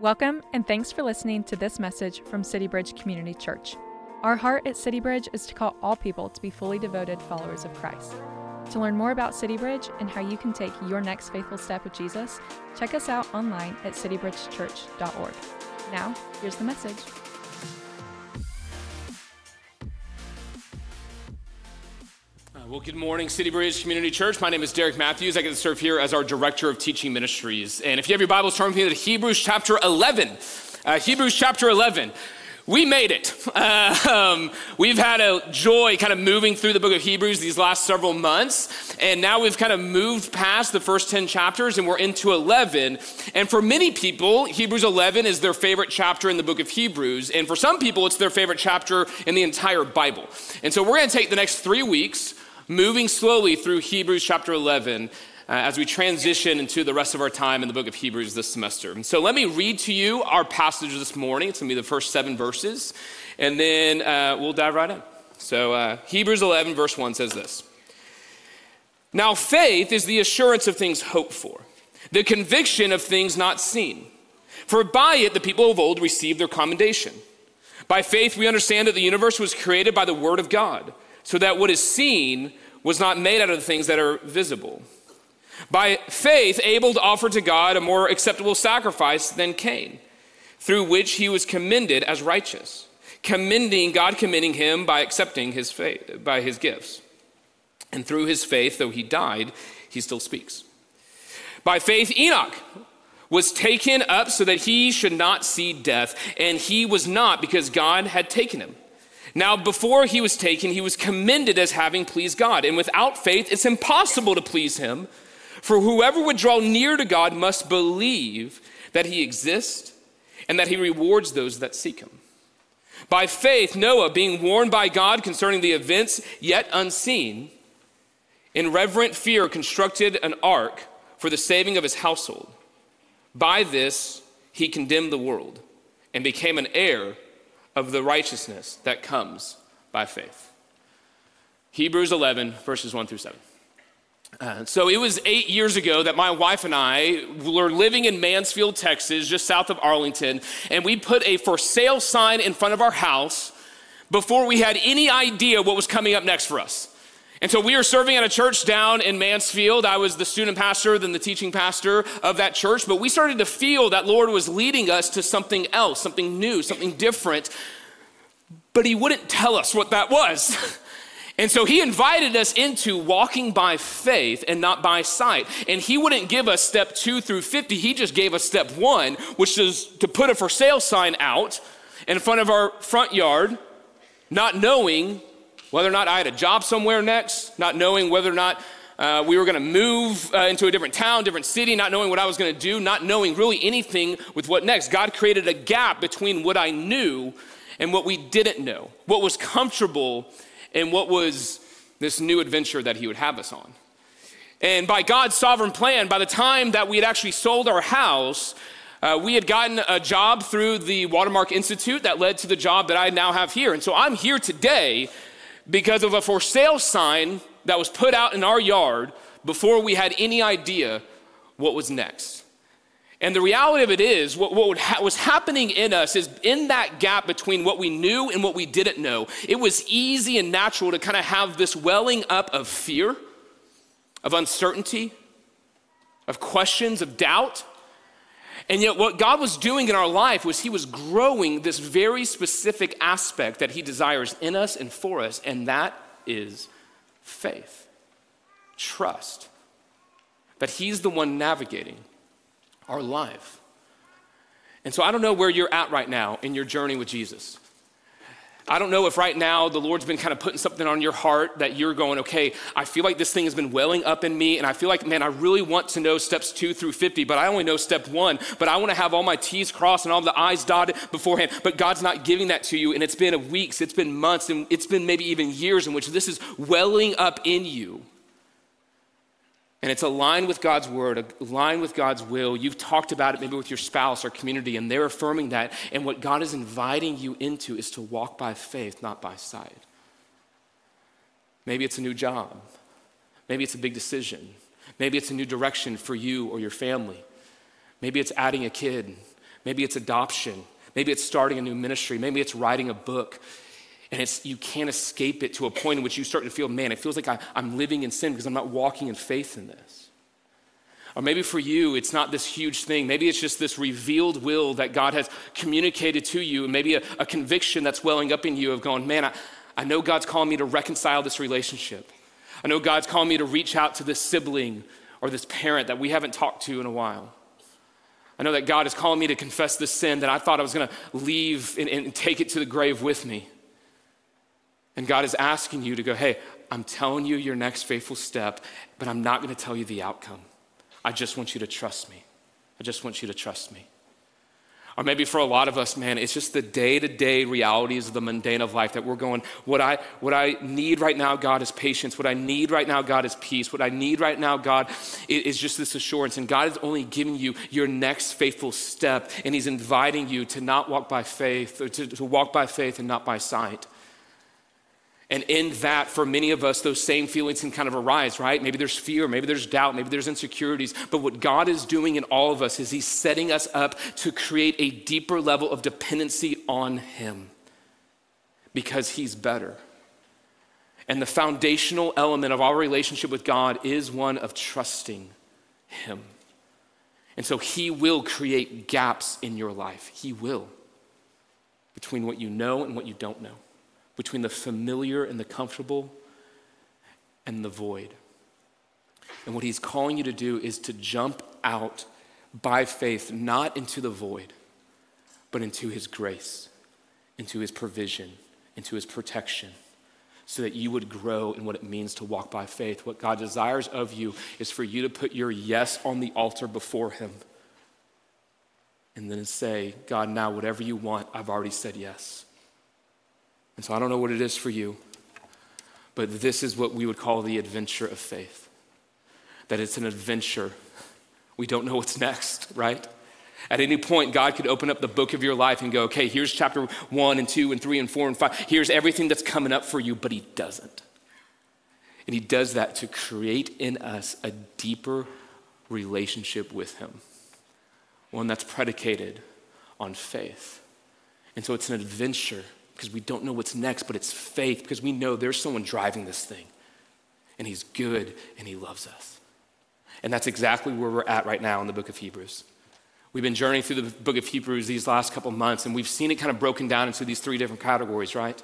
Welcome, and thanks for listening to this message from City Bridge Community Church. Our heart at City Bridge is to call all people to be fully devoted followers of Christ. To learn more about City Bridge and how you can take your next faithful step with Jesus, check us out online at citybridgechurch.org. Now, here's the message. Well, good morning, City Bridge Community Church. My name is Derek Mathews. I get to serve here as our Director of Teaching Ministries. And if you have your Bibles, turn with me to Hebrews chapter 11. Uh, Hebrews chapter 11. We made it. Uh, um, we've had a joy kind of moving through the book of Hebrews these last several months. And now we've kind of moved past the first 10 chapters and we're into 11. And for many people, Hebrews 11 is their favorite chapter in the book of Hebrews. And for some people, it's their favorite chapter in the entire Bible. And so we're going to take the next three weeks moving slowly through Hebrews chapter 11 uh, as we transition into the rest of our time in the book of Hebrews this semester. And so let me read to you our passage this morning. It's going to be the first seven verses, and then uh, we'll dive right in. So uh, Hebrews 11, verse 1 says this Now faith is the assurance of things hoped for, the conviction of things not seen. For by it the people of old received their commendation. By faith we understand that the universe was created by the word of God so that what is seen was not made out of the things that are visible. By faith, Abel offered to God a more acceptable sacrifice than Cain, through which he was commended as righteous, commending God commending him by accepting his faith, by his gifts. And through his faith, though he died, he still speaks. By faith, Enoch was taken up so that he should not see death, and he was not because God had taken him. Now, before he was taken, he was commended as having pleased God. And without faith, it's impossible to please him. For whoever would draw near to God must believe that he exists and that he rewards those that seek him. By faith, Noah, being warned by God concerning the events yet unseen, in reverent fear constructed an ark for the saving of his household. By this, he condemned the world and became an heir of the righteousness that comes by faith. Hebrews 11, verses 1 through 7. Uh, so it was eight years ago that my wife and I were living in Mansfield, Texas, just south of Arlington, and we put a for sale sign in front of our house before we had any idea what was coming up next for us. And so we were serving at a church down in Mansfield. I was the student pastor, then the teaching pastor of that church. But we started to feel that Lord was leading us to something else, something new, something different. But He wouldn't tell us what that was. And so he invited us into walking by faith and not by sight. And he wouldn't give us step two through 50. He just gave us step one, which is to put a for sale sign out in front of our front yard, not knowing whether or not I had a job somewhere next, not knowing whether or not uh, we were going to move uh, into a different town, different city, not knowing what I was going to do, not knowing really anything with what next. God created a gap between what I knew and what we didn't know, what was comfortable and what was this new adventure that He would have us on. And by God's sovereign plan, by the time that we had actually sold our house, uh, we had gotten a job through the Watermark Institute that led to the job that I now have here. And so I'm here today because of a for sale sign that was put out in our yard before we had any idea what was next. And the reality of it is, what, what ha- was happening in us is in that gap between what we knew and what we didn't know, it was easy and natural to kind of have this welling up of fear, of uncertainty, of questions, of doubt. And yet, what God was doing in our life was He was growing this very specific aspect that He desires in us and for us, and that is faith, trust, that He's the one navigating our life. And so, I don't know where you're at right now in your journey with Jesus. I don't know if right now the Lord's been kind of putting something on your heart that you're going, okay, I feel like this thing has been welling up in me, and I feel like, man, I really want to know steps two through 50, but I only know step one, but I want to have all my T's crossed and all the I's dotted beforehand, but God's not giving that to you, and it's been weeks, it's been months, and it's been maybe even years in which this is welling up in you. And it's aligned with God's word, aligned with God's will. You've talked about it maybe with your spouse or community, and they're affirming that. And what God is inviting you into is to walk by faith, not by sight. Maybe it's a new job. Maybe it's a big decision. Maybe it's a new direction for you or your family. Maybe it's adding a kid. Maybe it's adoption. Maybe it's starting a new ministry. Maybe it's writing a book. And it's, you can't escape it to a point in which you start to feel, man, it feels like I, I'm living in sin because I'm not walking in faith in this. Or maybe for you, it's not this huge thing. Maybe it's just this revealed will that God has communicated to you, and maybe a, a conviction that's welling up in you of going, man, I, I know God's calling me to reconcile this relationship. I know God's calling me to reach out to this sibling or this parent that we haven't talked to in a while. I know that God is calling me to confess this sin that I thought I was going to leave and, and take it to the grave with me. And God is asking you to go, hey, I'm telling you your next faithful step, but I'm not going to tell you the outcome. I just want you to trust me. I just want you to trust me. Or maybe for a lot of us, man, it's just the day to day realities of the mundane of life that we're going, what I, what I need right now, God, is patience. What I need right now, God, is peace. What I need right now, God, is just this assurance. And God is only giving you your next faithful step, and He's inviting you to not walk by faith, or to, to walk by faith and not by sight. And in that, for many of us, those same feelings can kind of arise, right? Maybe there's fear, maybe there's doubt, maybe there's insecurities. But what God is doing in all of us is He's setting us up to create a deeper level of dependency on Him because He's better. And the foundational element of our relationship with God is one of trusting Him. And so He will create gaps in your life. He will, between what you know and what you don't know between the familiar and the comfortable and the void. And what he's calling you to do is to jump out by faith, not into the void, but into his grace, into his provision, into his protection, so that you would grow in what it means to walk by faith. What God desires of you is for you to put your yes on the altar before him and then say, God, now whatever you want, I've already said yes. And so I don't know what it is for you, but this is what we would call the adventure of faith. That it's an adventure. We don't know what's next, right? At any point, God could open up the book of your life and go, okay, here's chapter one and two and three and four and five. Here's everything that's coming up for you, but He doesn't. And He does that to create in us a deeper relationship with Him, one that's predicated on faith. And so it's an adventure because we don't know what's next, but it's faith because we know there's someone driving this thing. And he's good and he loves us. And that's exactly where we're at right now in the book of Hebrews. We've been journeying through the book of Hebrews these last couple months, and we've seen it kind of broken down into these three different categories, right?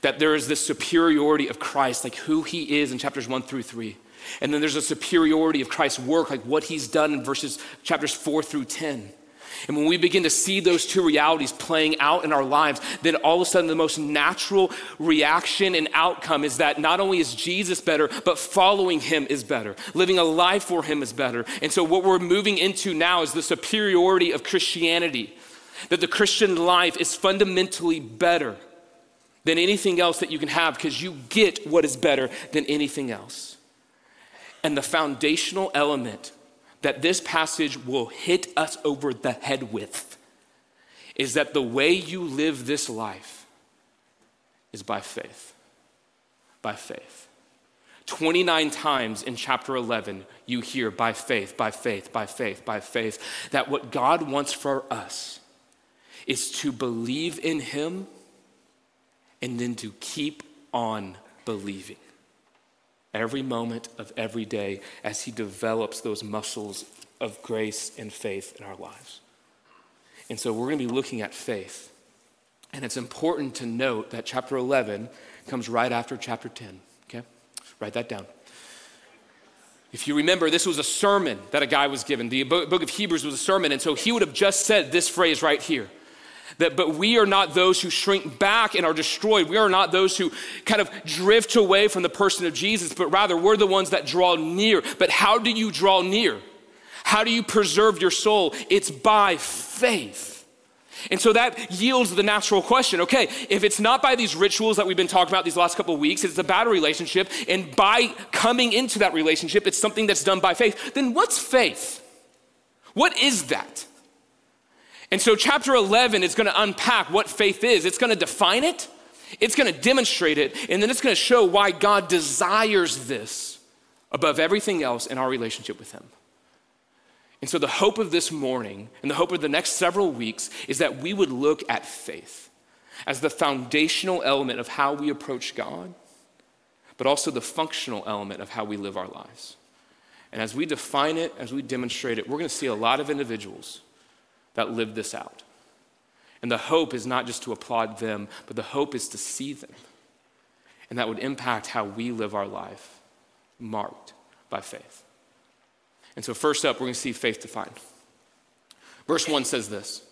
That there is this superiority of Christ, like who he is in chapters one through three. And then there's a superiority of Christ's work, like what he's done in verses chapters four through 10. And when we begin to see those two realities playing out in our lives, then all of a sudden the most natural reaction and outcome is that not only is Jesus better, but following him is better. Living a life for him is better. And so what we're moving into now is the superiority of Christianity. That the Christian life is fundamentally better than anything else that you can have because you get what is better than anything else. And the foundational element that this passage will hit us over the head with is that the way you live this life is by faith. By faith. 29 times in chapter 11, you hear by faith, by faith, by faith, by faith, that what God wants for us is to believe in Him and then to keep on believing every moment of every day as He develops those muscles of grace and faith in our lives. And so we're going to be looking at faith. And it's important to note that chapter 11 comes right after chapter 10. Okay? Write that down. If you remember, this was a sermon that a guy was given. The book of Hebrews was a sermon. And so he would have just said this phrase right here that, but we are not those who shrink back and are destroyed. We are not those who kind of drift away from the person of Jesus, but rather we're the ones that draw near. But how do you draw near? How do you preserve your soul? It's by faith. And so that yields the natural question okay, if it's not by these rituals that we've been talking about these last couple of weeks, it's about a relationship, and by coming into that relationship, it's something that's done by faith, then what's faith? What is that? And so, chapter 11 is going to unpack what faith is. It's going to define it, it's going to demonstrate it, and then it's going to show why God desires this above everything else in our relationship with Him. And so, the hope of this morning and the hope of the next several weeks is that we would look at faith as the foundational element of how we approach God, but also the functional element of how we live our lives. And as we define it, as we demonstrate it, we're going to see a lot of individuals that live this out. And the hope is not just to applaud them, but the hope is to see them. And that would impact how we live our life, marked by faith. And so, first up, we're going to see faith defined. Verse 1 says this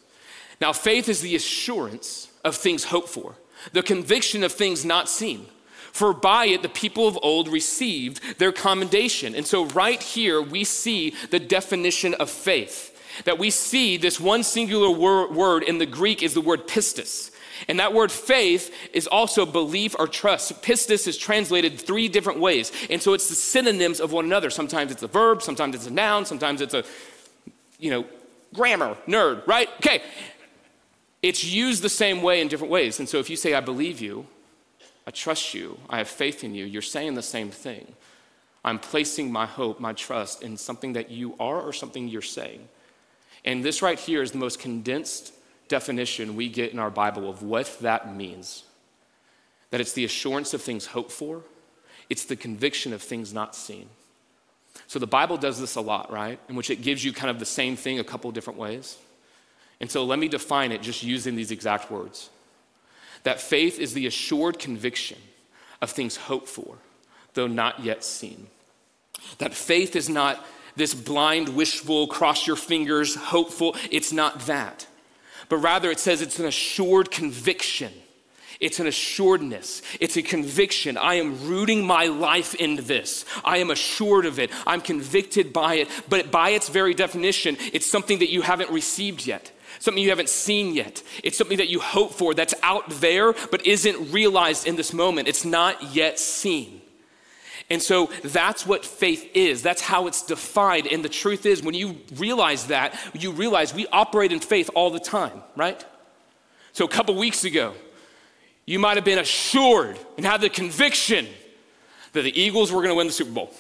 Now, faith is the assurance of things hoped for, the conviction of things not seen. For by it the people of old received their commendation. And so, right here, we see the definition of faith. That we see this one singular wor- word in the Greek is the word pistis. And that word faith is also belief or trust. Pistis is translated three different ways. And so it's the synonyms of one another. Sometimes it's a verb, sometimes it's a noun, sometimes it's a, you know, grammar, nerd, right? Okay. It's used the same way in different ways. And so if you say, I believe you, I trust you, I have faith in you, you're saying the same thing. I'm placing my hope, my trust in something that you are or something you're saying. And this right here is the most condensed definition we get in our Bible of what that means that it's the assurance of things hoped for, it's the conviction of things not seen. So the Bible does this a lot, right? In which it gives you kind of the same thing a couple different ways. And so let me define it just using these exact words that faith is the assured conviction of things hoped for, though not yet seen. That faith is not this blind, wishful, cross your fingers, hopeful. It's not that but rather it says it's an assured conviction. It's an assuredness. It's a conviction. I am rooting my life in this. I am assured of it. I'm convicted by it. But by its very definition, it's something that you haven't received yet, something you haven't seen yet. It's something that you hope for that's out there but isn't realized in this moment. It's not yet seen. And so that's what faith is. That's how it's defined. And the truth is, when you realize that, you realize we operate in faith all the time, right? So a couple weeks ago, you might have been assured and had the conviction that the Eagles were going to win the Super Bowl.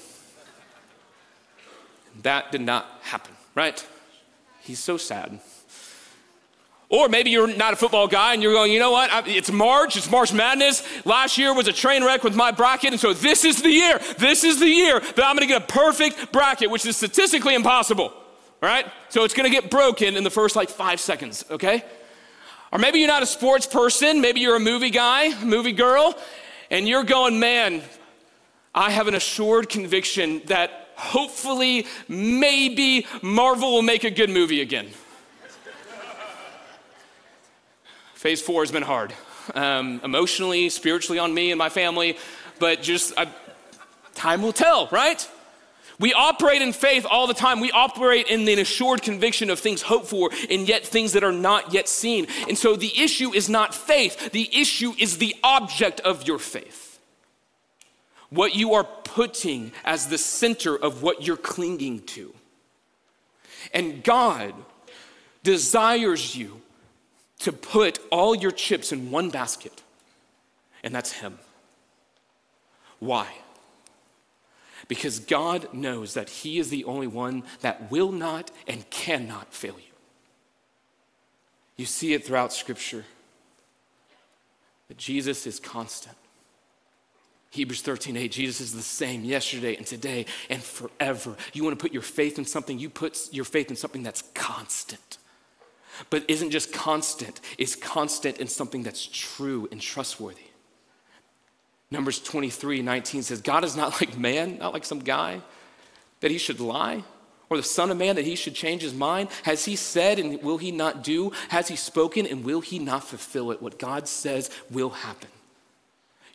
That did not happen, right? He's so sad. Or maybe you're not a football guy and you're going, you know what? It's March, it's March Madness. Last year was a train wreck with my bracket, and so this is the year. This is the year that I'm gonna get a perfect bracket, which is statistically impossible, right? So it's gonna get broken in the first like five seconds, okay? Or maybe you're not a sports person, maybe you're a movie guy, movie girl, and you're going, man, I have an assured conviction that hopefully, maybe Marvel will make a good movie again. Phase four has been hard, um, emotionally, spiritually on me and my family, but just I, time will tell, right? We operate in faith all the time. We operate in an assured conviction of things hoped for and yet things that are not yet seen. And so the issue is not faith, the issue is the object of your faith. What you are putting as the center of what you're clinging to. And God desires you to put all your chips in one basket, and that's Him. Why? Because God knows that He is the only one that will not and cannot fail you. You see it throughout Scripture that Jesus is constant. Hebrews 13, 8, Jesus is the same yesterday and today and forever. You want to put your faith in something, you put your faith in something that's constant but isn't just constant, it's constant in something that's true and trustworthy. Numbers 23 19 says, God is not like man, not like some guy that he should lie, or the Son of Man that he should change his mind. Has he said and will he not do? Has he spoken and will he not fulfill it? What God says will happen.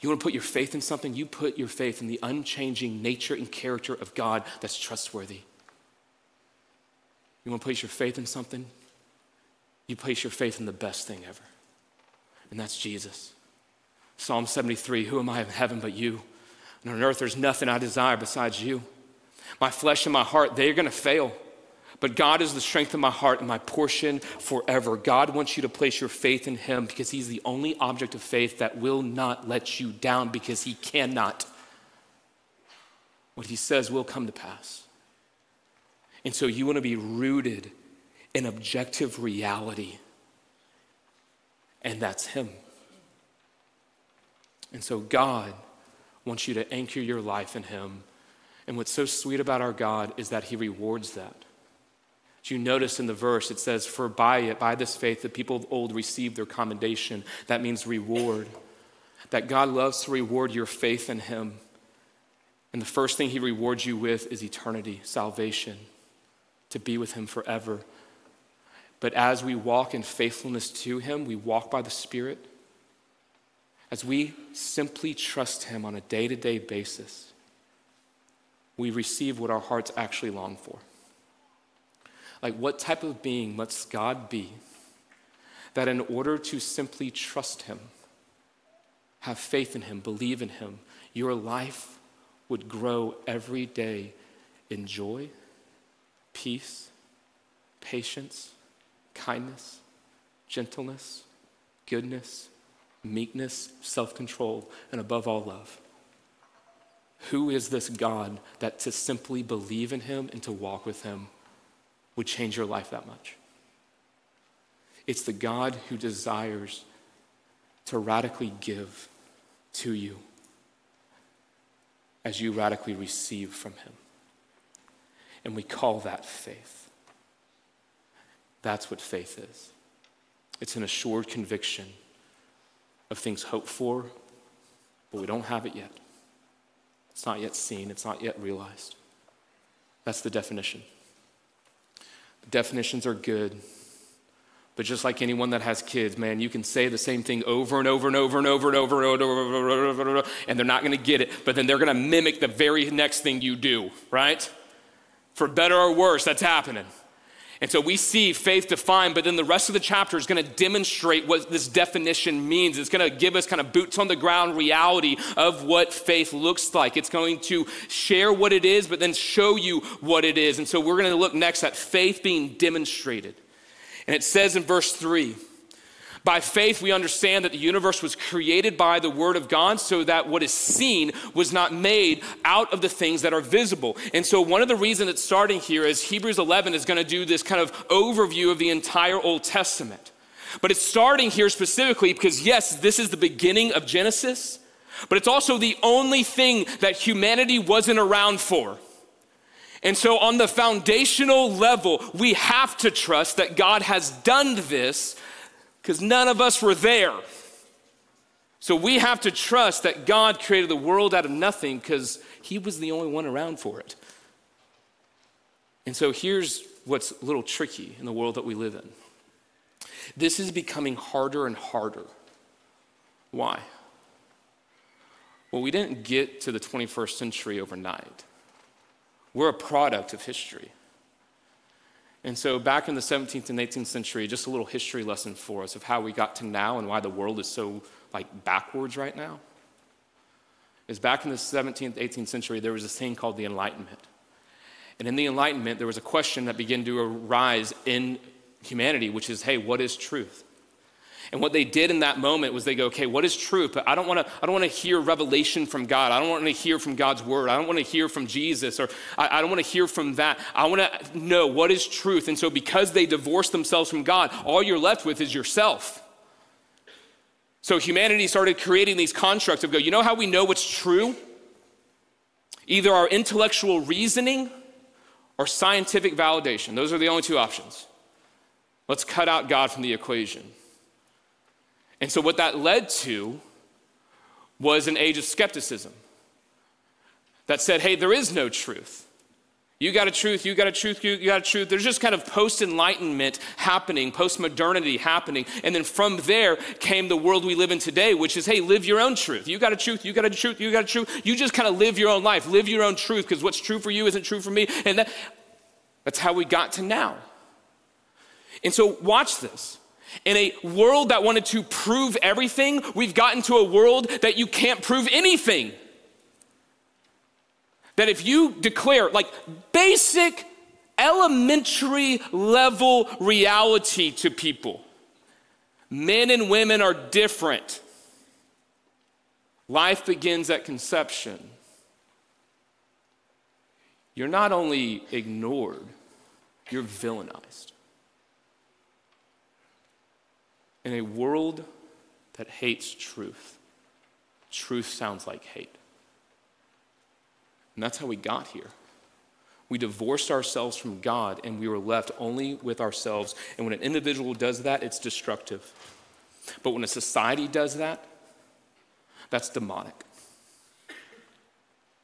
You want to put your faith in something? You put your faith in the unchanging nature and character of God that's trustworthy. You want to place your faith in something? You place your faith in the best thing ever, and that's Jesus. Psalm 73 Who am I in heaven but you? And on earth, there's nothing I desire besides you. My flesh and my heart, they're going to fail. But God is the strength of my heart and my portion forever. God wants you to place your faith in Him because He's the only object of faith that will not let you down because He cannot. What He says will come to pass. And so you want to be rooted in objective reality. And that's Him. And so God wants you to anchor your life in Him. And what's so sweet about our God is that He rewards that. You notice in the verse, it says, For by it, by this faith, the people of old received their commendation. That means reward. That God loves to reward your faith in Him. And the first thing He rewards you with is eternity, salvation, to be with Him forever. But as we walk in faithfulness to Him, we walk by the Spirit. As we simply trust Him on a day to day basis, we receive what our hearts actually long for. Like, what type of being must God be that in order to simply trust Him, have faith in Him, believe in Him, your life would grow every day in joy, peace, patience, kindness, gentleness, goodness, meekness, self control, and above all, love. Who is this God that to simply believe in Him and to walk with Him would change your life that much? It's the God who desires to radically give to you as you radically receive from Him. And we call that faith. That's what faith is it's an assured conviction of things hoped for, but we don't have it yet. It's not yet seen, it's not yet realized. That's the definition. Definitions are good, but just like anyone that has kids, man, you can say the same thing over and over and over and over and over and over and over, and, over, and they're not going to get it, but then they're going to mimic the very next thing you do, right? For better or worse, that's happening. And so we see faith defined, but then the rest of the chapter is going to demonstrate what this definition means. It's going to give us kind of boots on the ground reality of what faith looks like. It's going to share what it is, but then show you what it is. And so we're going to look next at faith being demonstrated. And it says in verse 3 by faith, we understand that the universe was created by the Word of God so that what is seen was not made out of the things that are visible. And so, one of the reasons it's starting here is Hebrews 11 is going to do this kind of overview of the entire Old Testament. But it's starting here specifically because, yes, this is the beginning of Genesis, but it's also the only thing that humanity wasn't around for. And so, on the foundational level, we have to trust that God has done this because none of us were there. So we have to trust that God created the world out of nothing because He was the only one around for it. And so here's what's a little tricky in the world that we live in this is becoming harder and harder. Why? Well, we didn't get to the 21st century overnight. We're a product of history. And so, back in the 17th and 18th century, just a little history lesson for us of how we got to now and why the world is so like backwards right now. Is back in the 17th, 18th century, there was this thing called the Enlightenment. And in the Enlightenment, there was a question that began to arise in humanity, which is hey, what is truth? And what they did in that moment was they go, okay, what is truth? But I don't want to, I don't want to hear revelation from God. I don't want to hear from God's word. I don't want to hear from Jesus or I, I don't want to hear from that. I want to know what is truth. And so because they divorced themselves from God, all you're left with is yourself. So humanity started creating these constructs of go, you know how we know what's true? Either our intellectual reasoning or scientific validation. Those are the only two options. Let's cut out God from the equation. And so, what that led to was an age of skepticism that said, hey, there is no truth. You got a truth, you got a truth, you got a truth. There's just kind of post enlightenment happening, post modernity happening. And then from there came the world we live in today, which is hey, live your own truth. You got a truth, you got a truth, you got a truth. You just kind of live your own life, live your own truth, because what's true for you isn't true for me. And that, that's how we got to now. And so, watch this. In a world that wanted to prove everything, we've gotten to a world that you can't prove anything. That if you declare like basic, elementary level reality to people, men and women are different. Life begins at conception. You're not only ignored, you're villainized. In a world that hates truth, truth sounds like hate. And that's how we got here. We divorced ourselves from God and we were left only with ourselves. And when an individual does that, it's destructive. But when a society does that, that's demonic.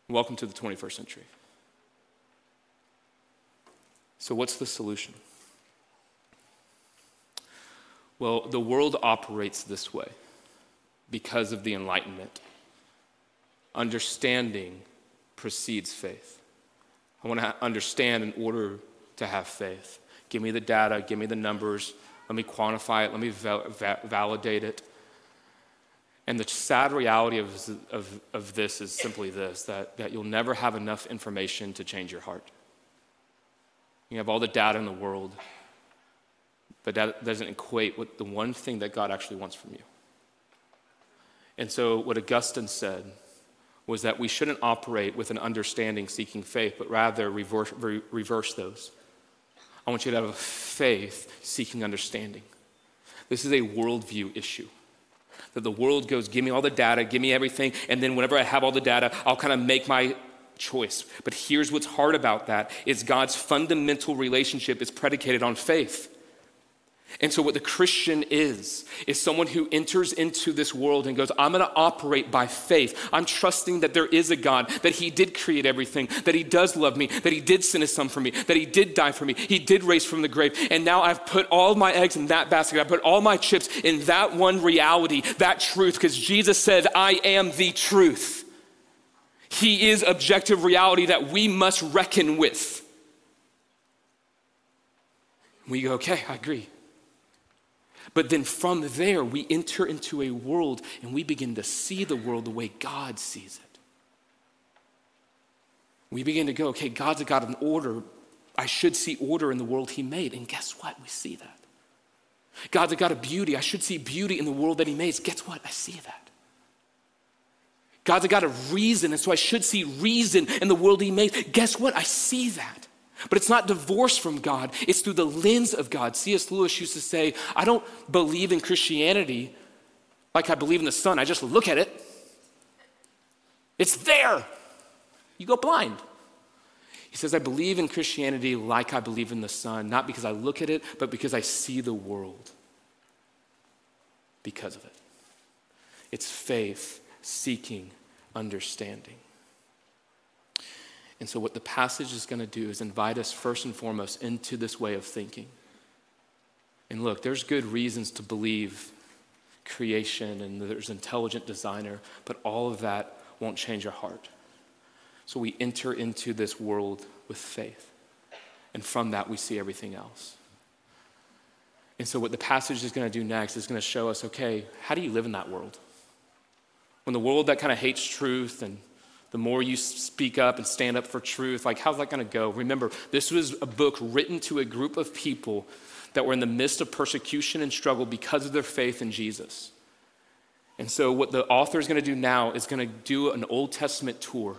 Welcome to the 21st century. So, what's the solution? Well, the world operates this way because of the Enlightenment. Understanding precedes faith. I want to understand in order to have faith. Give me the data, give me the numbers, let me quantify it, let me val- va- validate it. And the sad reality of, of, of this is simply this that, that you'll never have enough information to change your heart. You have all the data in the world, but that doesn't equate with the one thing that God actually wants from you. And so, what Augustine said was that we shouldn't operate with an understanding seeking faith, but rather reverse, re- reverse those. I want you to have a faith seeking understanding. This is a worldview issue. That the world goes, give me all the data, give me everything, and then whenever I have all the data, I'll kind of make my choice. But here's what's hard about that is God's fundamental relationship is predicated on faith. And so, what the Christian is, is someone who enters into this world and goes, I'm going to operate by faith. I'm trusting that there is a God, that He did create everything, that He does love me, that He did send His Son for me, that He did die for me, He did raise from the grave. And now I've put all my eggs in that basket. I put all my chips in that one reality, that truth, because Jesus said, I am the truth. He is objective reality that we must reckon with. We go, okay, I agree. But then from there, we enter into a world and we begin to see the world the way God sees it. We begin to go, okay, God's a God of order. I should see order in the world He made. And guess what? We see that. God's a God of beauty. I should see beauty in the world that He made. Guess what? I see that. God's a God of reason, and so I should see reason in the world He made. Guess what? I see that. But it's not divorced from God, it's through the lens of God. C.S. Lewis used to say, I don't believe in Christianity like I believe in the sun, I just look at it. It's there. You go blind. He says, I believe in Christianity like I believe in the sun, not because I look at it, but because I see the world because of it. It's faith seeking understanding. And so, what the passage is going to do is invite us first and foremost into this way of thinking. And look, there's good reasons to believe creation and there's intelligent designer, but all of that won't change our heart. So, we enter into this world with faith. And from that, we see everything else. And so, what the passage is going to do next is going to show us okay, how do you live in that world? When the world that kind of hates truth and the more you speak up and stand up for truth, like how's that going to go? Remember, this was a book written to a group of people that were in the midst of persecution and struggle because of their faith in Jesus. And so, what the author is going to do now is going to do an Old Testament tour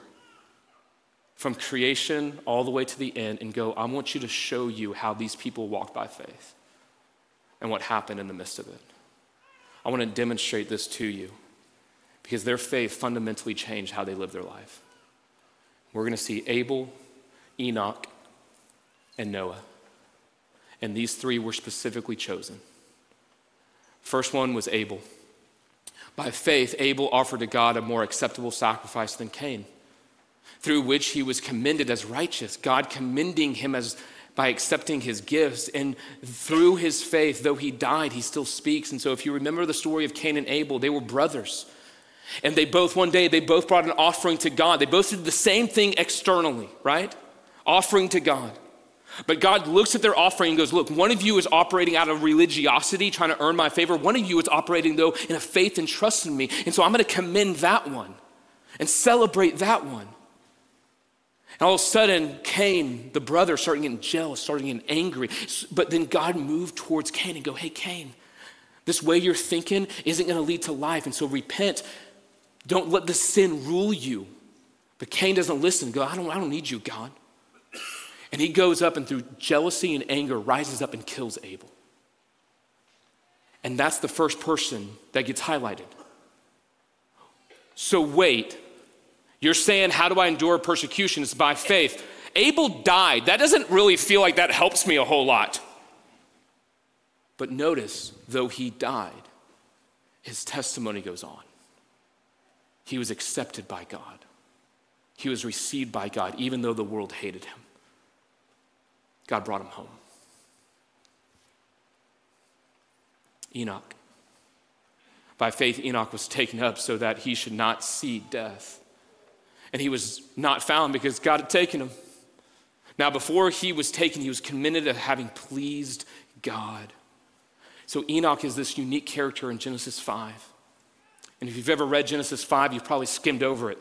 from creation all the way to the end and go, I want you to show you how these people walked by faith and what happened in the midst of it. I want to demonstrate this to you because their faith fundamentally changed how they lived their life. We're going to see Abel, Enoch, and Noah. And these three were specifically chosen. First one was Abel. By faith, Abel offered to God a more acceptable sacrifice than Cain, through which he was commended as righteous, God commending him as by accepting his gifts. And through his faith, though he died, he still speaks. And so, if you remember the story of Cain and Abel, they were brothers. And they both, one day, they both brought an offering to God. They both did the same thing externally, right? Offering to God. But God looks at their offering and goes, Look, one of you is operating out of religiosity, trying to earn my favor. One of you is operating, though, in a faith and trust in me. And so I'm going to commend that one and celebrate that one. And all of a sudden, Cain, the brother, started getting jealous, started getting angry. But then God moved towards Cain and go, Hey, Cain, this way you're thinking isn't going to lead to life. And so repent don't let the sin rule you. But Cain doesn't listen. Go, I don't, I don't need you, God. And he goes up and through jealousy and anger rises up and kills Abel. And that's the first person that gets highlighted. So, wait, you're saying, How do I endure persecution? It's by faith. Abel died. That doesn't really feel like that helps me a whole lot. But notice, though he died, his testimony goes on. He was accepted by God, he was received by God, even though the world hated him. God brought him home. Enoch. By faith, Enoch was taken up so that he should not see death. And he was not found because God had taken him. Now, before he was taken, he was committed to having pleased God. So, Enoch is this unique character in Genesis 5. And if you've ever read Genesis 5, you've probably skimmed over it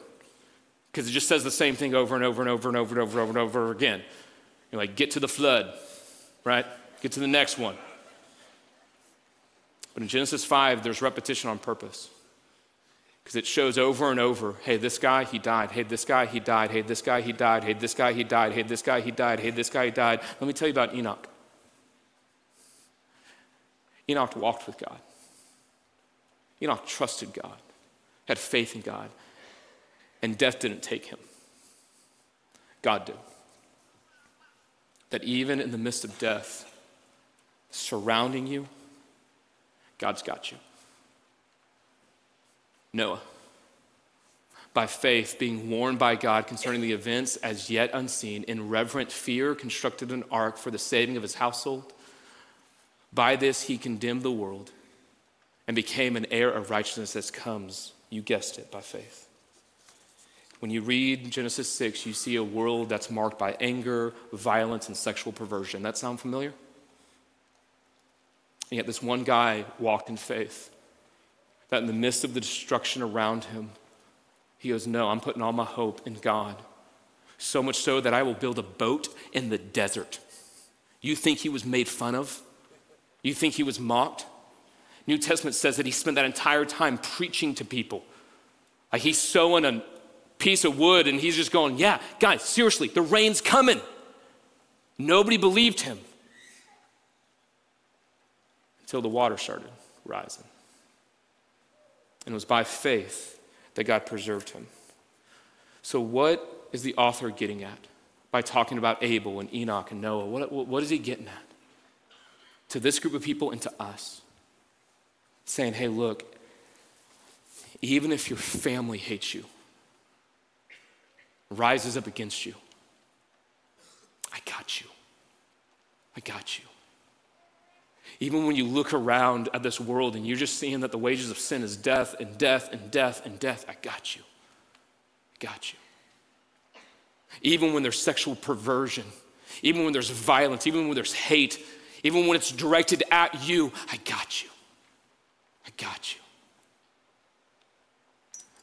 because it just says the same thing over and over and over and over and over and over and over again. You're like, get to the flood, right? Get to the next one. But in Genesis 5, there's repetition on purpose. Because it shows over and over hey, this guy, he died. Hey, this guy, he died. Hey, this guy, he died. Hey, this guy, he died. Hey, this guy, he died. Hey, this guy, he died. Let me tell you about Enoch. Enoch walked with God. Enoch trusted God, had faith in God, and death didn't take him. God did. That even in the midst of death surrounding you, God's got you. Noah, by faith, being warned by God concerning the events as yet unseen, in reverent fear, constructed an ark for the saving of his household. By this, he condemned the world and became an heir of righteousness that comes, you guessed it, by faith. When you read Genesis 6, you see a world that's marked by anger, violence, and sexual perversion. That sound familiar? And yet, this one guy walked in faith. That in the midst of the destruction around him, he goes, No, I'm putting all my hope in God. So much so that I will build a boat in the desert. You think he was made fun of? You think he was mocked? New Testament says that he spent that entire time preaching to people. Like he's sowing a piece of wood and he's just going, Yeah, guys, seriously, the rain's coming. Nobody believed him until the water started rising. And it was by faith that God preserved him. So, what is the author getting at by talking about Abel and Enoch and Noah? What, what is he getting at? To this group of people and to us. Saying, hey, look, even if your family hates you, rises up against you, I got you. I got you. Even when you look around at this world and you're just seeing that the wages of sin is death and death and death and death, I got you. I got you. Even when there's sexual perversion, even when there's violence, even when there's hate, even when it's directed at you, I got you. I got you.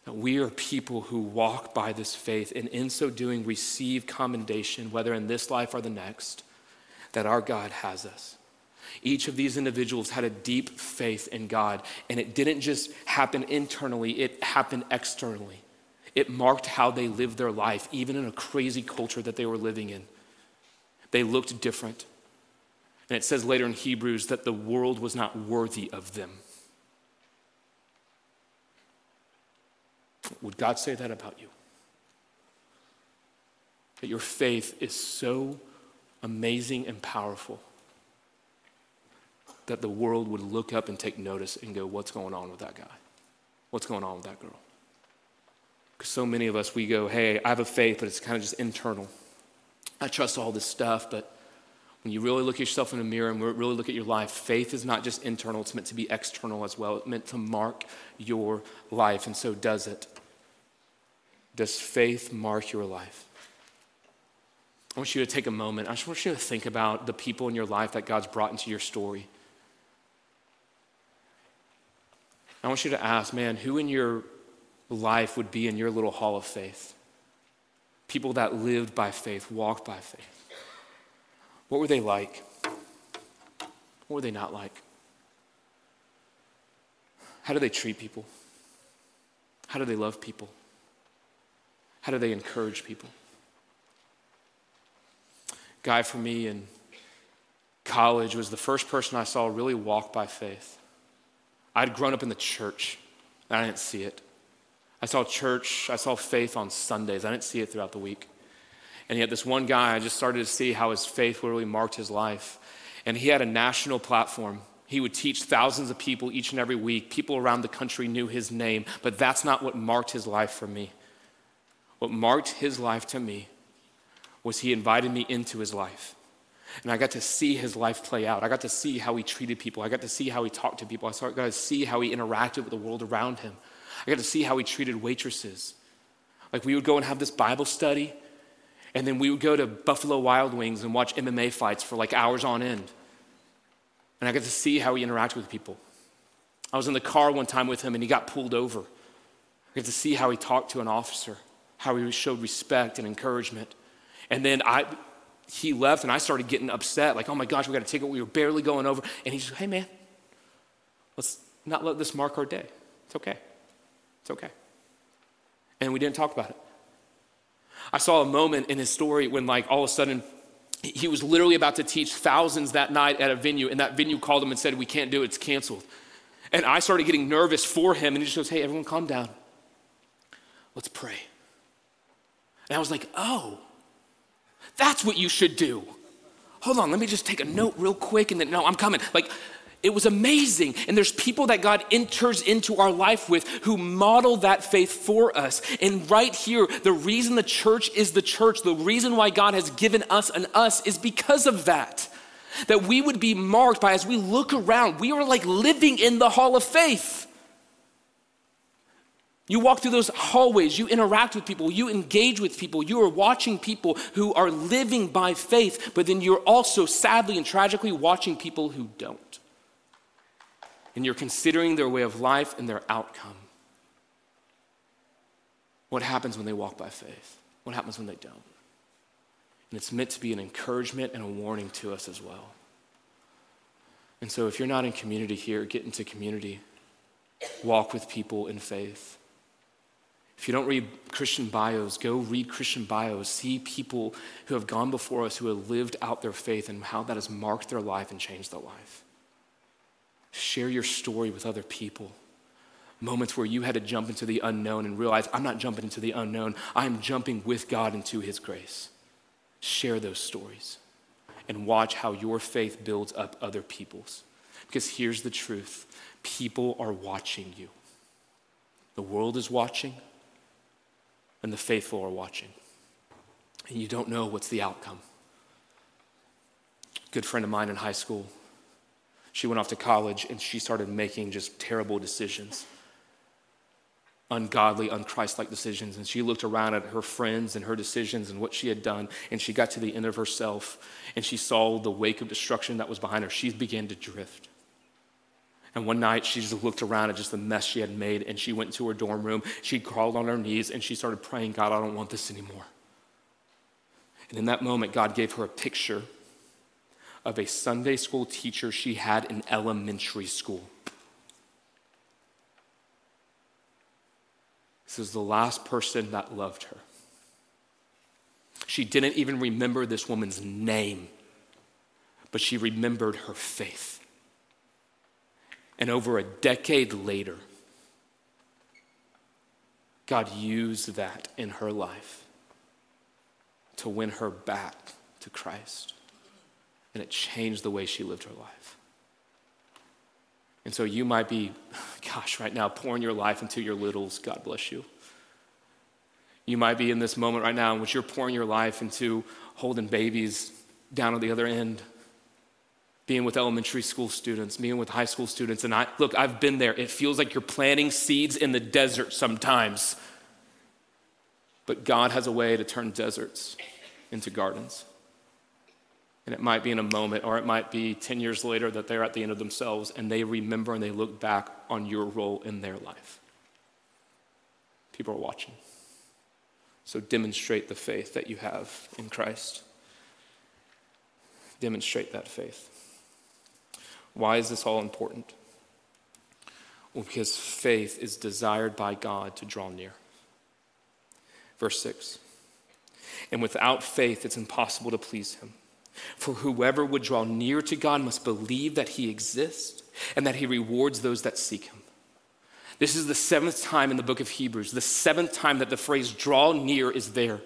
That we are people who walk by this faith and in so doing receive commendation, whether in this life or the next, that our God has us. Each of these individuals had a deep faith in God, and it didn't just happen internally, it happened externally. It marked how they lived their life, even in a crazy culture that they were living in. They looked different. And it says later in Hebrews that the world was not worthy of them. Would God say that about you? That your faith is so amazing and powerful that the world would look up and take notice and go, What's going on with that guy? What's going on with that girl? Because so many of us, we go, Hey, I have a faith, but it's kind of just internal. I trust all this stuff, but when you really look at yourself in the mirror and really look at your life, faith is not just internal, it's meant to be external as well. It's meant to mark your life, and so does it. Does faith mark your life? I want you to take a moment. I just want you to think about the people in your life that God's brought into your story. I want you to ask, man, who in your life would be in your little hall of faith? People that lived by faith, walked by faith. What were they like? What were they not like? How do they treat people? How do they love people? How do they encourage people? guy for me in college was the first person I saw really walk by faith. I'd grown up in the church, and I didn't see it. I saw church, I saw faith on Sundays. I didn't see it throughout the week. And yet, this one guy, I just started to see how his faith really marked his life. And he had a national platform. He would teach thousands of people each and every week. People around the country knew his name, but that's not what marked his life for me. What marked his life to me was he invited me into his life. And I got to see his life play out. I got to see how he treated people. I got to see how he talked to people. I got to see how he interacted with the world around him. I got to see how he treated waitresses. Like we would go and have this Bible study, and then we would go to Buffalo Wild Wings and watch MMA fights for like hours on end. And I got to see how he interacted with people. I was in the car one time with him and he got pulled over. I got to see how he talked to an officer, how he showed respect and encouragement. And then I, he left and I started getting upset, like, oh my gosh, we got to take it. We were barely going over. And he said, hey man, let's not let this mark our day. It's okay. It's okay. And we didn't talk about it. I saw a moment in his story when, like, all of a sudden, he was literally about to teach thousands that night at a venue, and that venue called him and said, We can't do it, it's canceled. And I started getting nervous for him, and he just goes, Hey, everyone, calm down. Let's pray. And I was like, Oh, that's what you should do. Hold on, let me just take a note real quick, and then, no, I'm coming. Like, it was amazing. And there's people that God enters into our life with who model that faith for us. And right here, the reason the church is the church, the reason why God has given us an us is because of that. That we would be marked by as we look around, we are like living in the hall of faith. You walk through those hallways, you interact with people, you engage with people, you are watching people who are living by faith, but then you're also sadly and tragically watching people who don't and you're considering their way of life and their outcome. What happens when they walk by faith? What happens when they don't? And it's meant to be an encouragement and a warning to us as well. And so, if you're not in community here, get into community. Walk with people in faith. If you don't read Christian bios, go read Christian bios. See people who have gone before us who have lived out their faith and how that has marked their life and changed their life. Share your story with other people. Moments where you had to jump into the unknown and realize, I'm not jumping into the unknown, I'm jumping with God into His grace. Share those stories and watch how your faith builds up other people's. Because here's the truth people are watching you. The world is watching, and the faithful are watching. And you don't know what's the outcome. Good friend of mine in high school she went off to college and she started making just terrible decisions ungodly, unchristlike decisions. And she looked around at her friends and her decisions and what she had done, and she got to the end of herself and she saw the wake of destruction that was behind her. She began to drift. And one night she just looked around at just the mess she had made and she went into her dorm room. She crawled on her knees and she started praying, God, I don't want this anymore. And in that moment, God gave her a picture of a Sunday school teacher she had in elementary school. This is the last person that loved her. She didn't even remember this woman's name, but she remembered her faith. And over a decade later, God used that in her life to win her back to Christ and it changed the way she lived her life. And so you might be, gosh, right now, pouring your life into your littles. God bless you. You might be in this moment right now in which you're pouring your life into holding babies down at the other end, being with elementary school students, being with high school students. And I, look, I've been there. It feels like you're planting seeds in the desert sometimes. But God has a way to turn deserts into gardens. And it might be in a moment, or it might be 10 years later that they're at the end of themselves and they remember and they look back on your role in their life. People are watching. So demonstrate the faith that you have in Christ. Demonstrate that faith. Why is this all important? Well, because faith is desired by God to draw near. Verse 6 And without faith, it's impossible to please Him. For whoever would draw near to God must believe that he exists and that he rewards those that seek him. This is the seventh time in the book of Hebrews, the seventh time that the phrase draw near is there.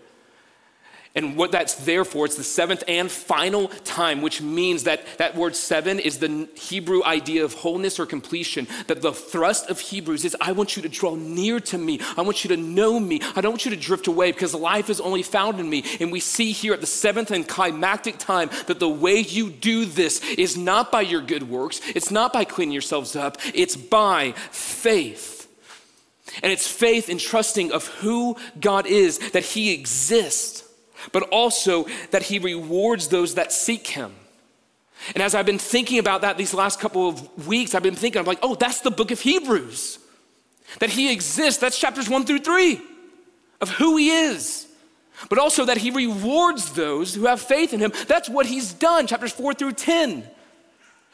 And what that's there for, it's the seventh and final time, which means that that word seven is the Hebrew idea of wholeness or completion. That the thrust of Hebrews is I want you to draw near to me. I want you to know me. I don't want you to drift away because life is only found in me. And we see here at the seventh and climactic time that the way you do this is not by your good works, it's not by cleaning yourselves up, it's by faith. And it's faith in trusting of who God is, that He exists but also that he rewards those that seek him. And as I've been thinking about that these last couple of weeks, I've been thinking, I'm like, oh, that's the book of Hebrews. That he exists, that's chapters one through three of who he is. But also that he rewards those who have faith in him. That's what he's done, chapters four through 10.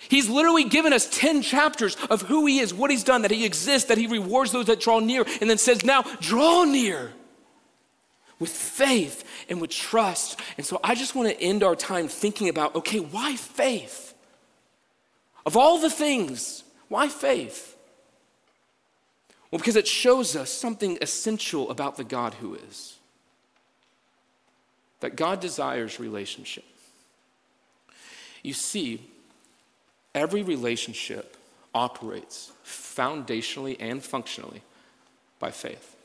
He's literally given us 10 chapters of who he is, what he's done, that he exists, that he rewards those that draw near, and then says, now draw near with faith and with trust. And so I just want to end our time thinking about okay, why faith? Of all the things, why faith? Well, because it shows us something essential about the God who is that God desires relationship. You see, every relationship operates foundationally and functionally by faith,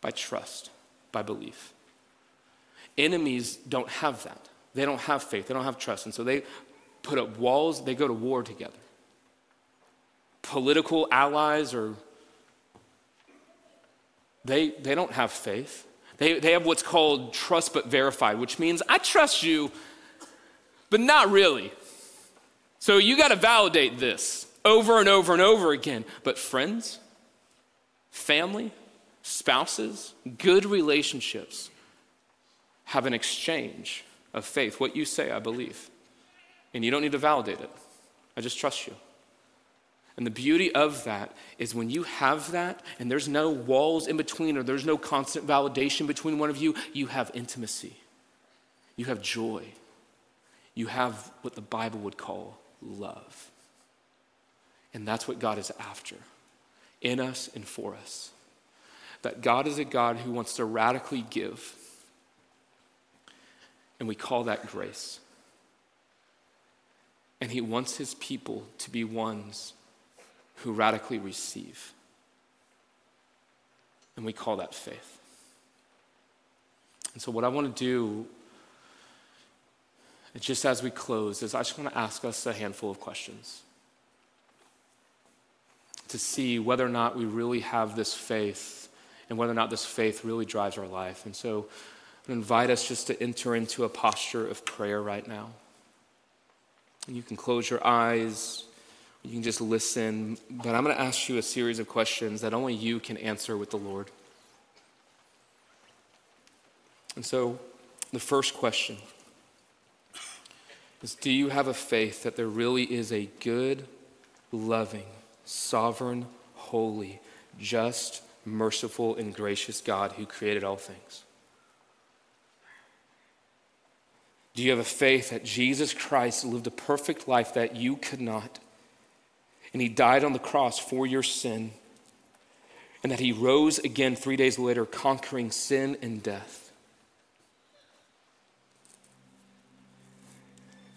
by trust by belief. Enemies don't have that. They don't have faith, they don't have trust. And so they put up walls, they go to war together. Political allies or they, they don't have faith. They, they have what's called trust but verified, which means I trust you, but not really. So you got to validate this over and over and over again. But friends, family, spouses, good relationships have an exchange of faith. What you say, I believe. And you don't need to validate it. I just trust you. And the beauty of that is when you have that and there's no walls in between or there's no constant validation between one of you, you have intimacy. You have joy. You have what the Bible would call love. And that's what God is after in us and for us that God is a God who wants to radically give. And we call that grace. And he wants his people to be ones who radically receive. And we call that faith. And so, what I want to do, just as we close, is I just want to ask us a handful of questions to see whether or not we really have this faith and whether or not this faith really drives our life. And so I invite us just to enter into a posture of prayer right now. And you can close your eyes, you can just listen, but I'm going to ask you a series of questions that only you can answer with the Lord. And so the first question is Do you have a faith that there really is a good, loving, sovereign, holy, just, merciful, and gracious God who created all things? Do you have a faith that Jesus Christ lived a perfect life that you could not? And he died on the cross for your sin, and that he rose again three days later, conquering sin and death?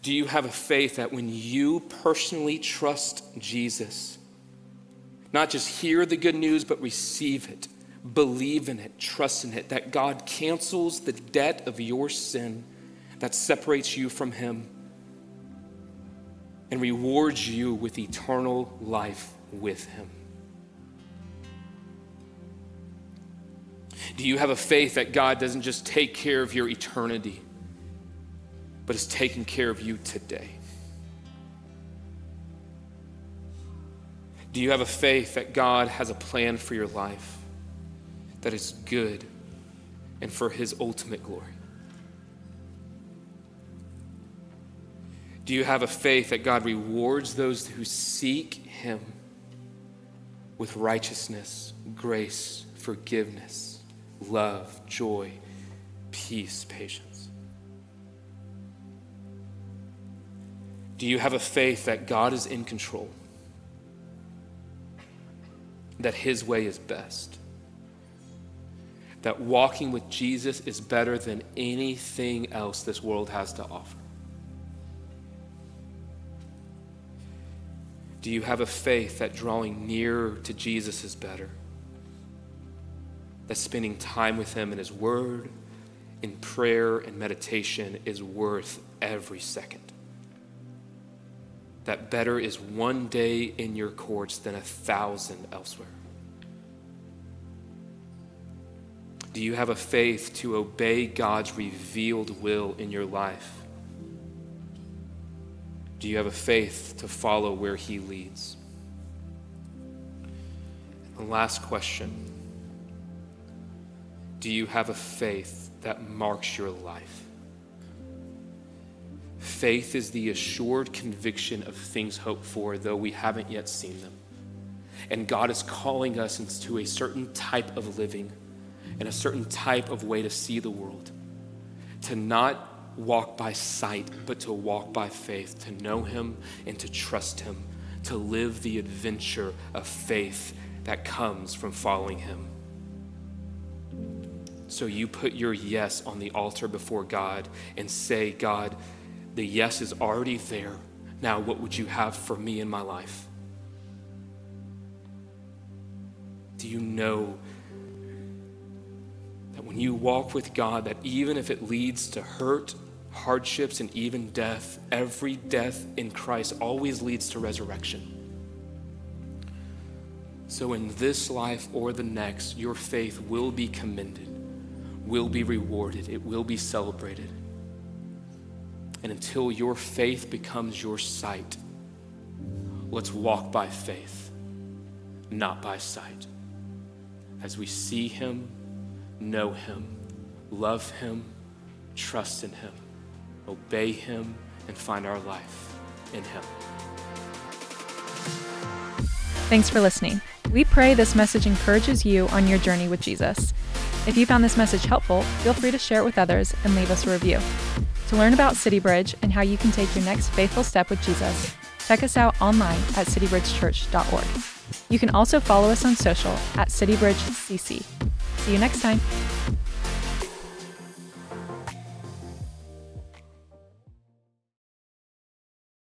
Do you have a faith that when you personally trust Jesus, not just hear the good news, but receive it, believe in it, trust in it, that God cancels the debt of your sin that separates you from Him and rewards you with eternal life with Him. Do you have a faith that God doesn't just take care of your eternity, but is taking care of you today? Do you have a faith that God has a plan for your life that is good and for His ultimate glory? Do you have a faith that God rewards those who seek Him with righteousness, grace, forgiveness, love, joy, peace, patience? Do you have a faith that God is in control? That His way is best? That walking with Jesus is better than anything else this world has to offer? Do you have a faith that drawing nearer to Jesus is better? That spending time with Him in His Word, in prayer and meditation is worth every second? That better is one day in your courts than a thousand elsewhere? Do you have a faith to obey God's revealed will in your life? Do you have a faith to follow where He leads? And last question Do you have a faith that marks your life? Faith is the assured conviction of things hoped for, though we haven't yet seen them. And God is calling us into a certain type of living and a certain type of way to see the world, to not walk by sight, but to walk by faith, to know Him and to trust Him, to live the adventure of faith that comes from following Him. So you put your yes on the altar before God and say, God, the yes is already there. Now, what would you have for me in my life? Do you know that when you walk with God, that even if it leads to hurt, hardships, and even death, every death in Christ always leads to resurrection. So, in this life or the next, your faith will be commended, will be rewarded, it will be celebrated. And until your faith becomes your sight, let's walk by faith, not by sight. As we see Him, know Him, love Him, trust in Him, obey Him, and find our life in Him. Thanks for listening. We pray this message encourages you on your journey with Jesus. If you found this message helpful, feel free to share it with others and leave us a review. To learn about City Bridge and how you can take your next faithful step with Jesus, check us out online at citybridgechurch.org. You can also follow us on social at CityBridgeCC. See you next time.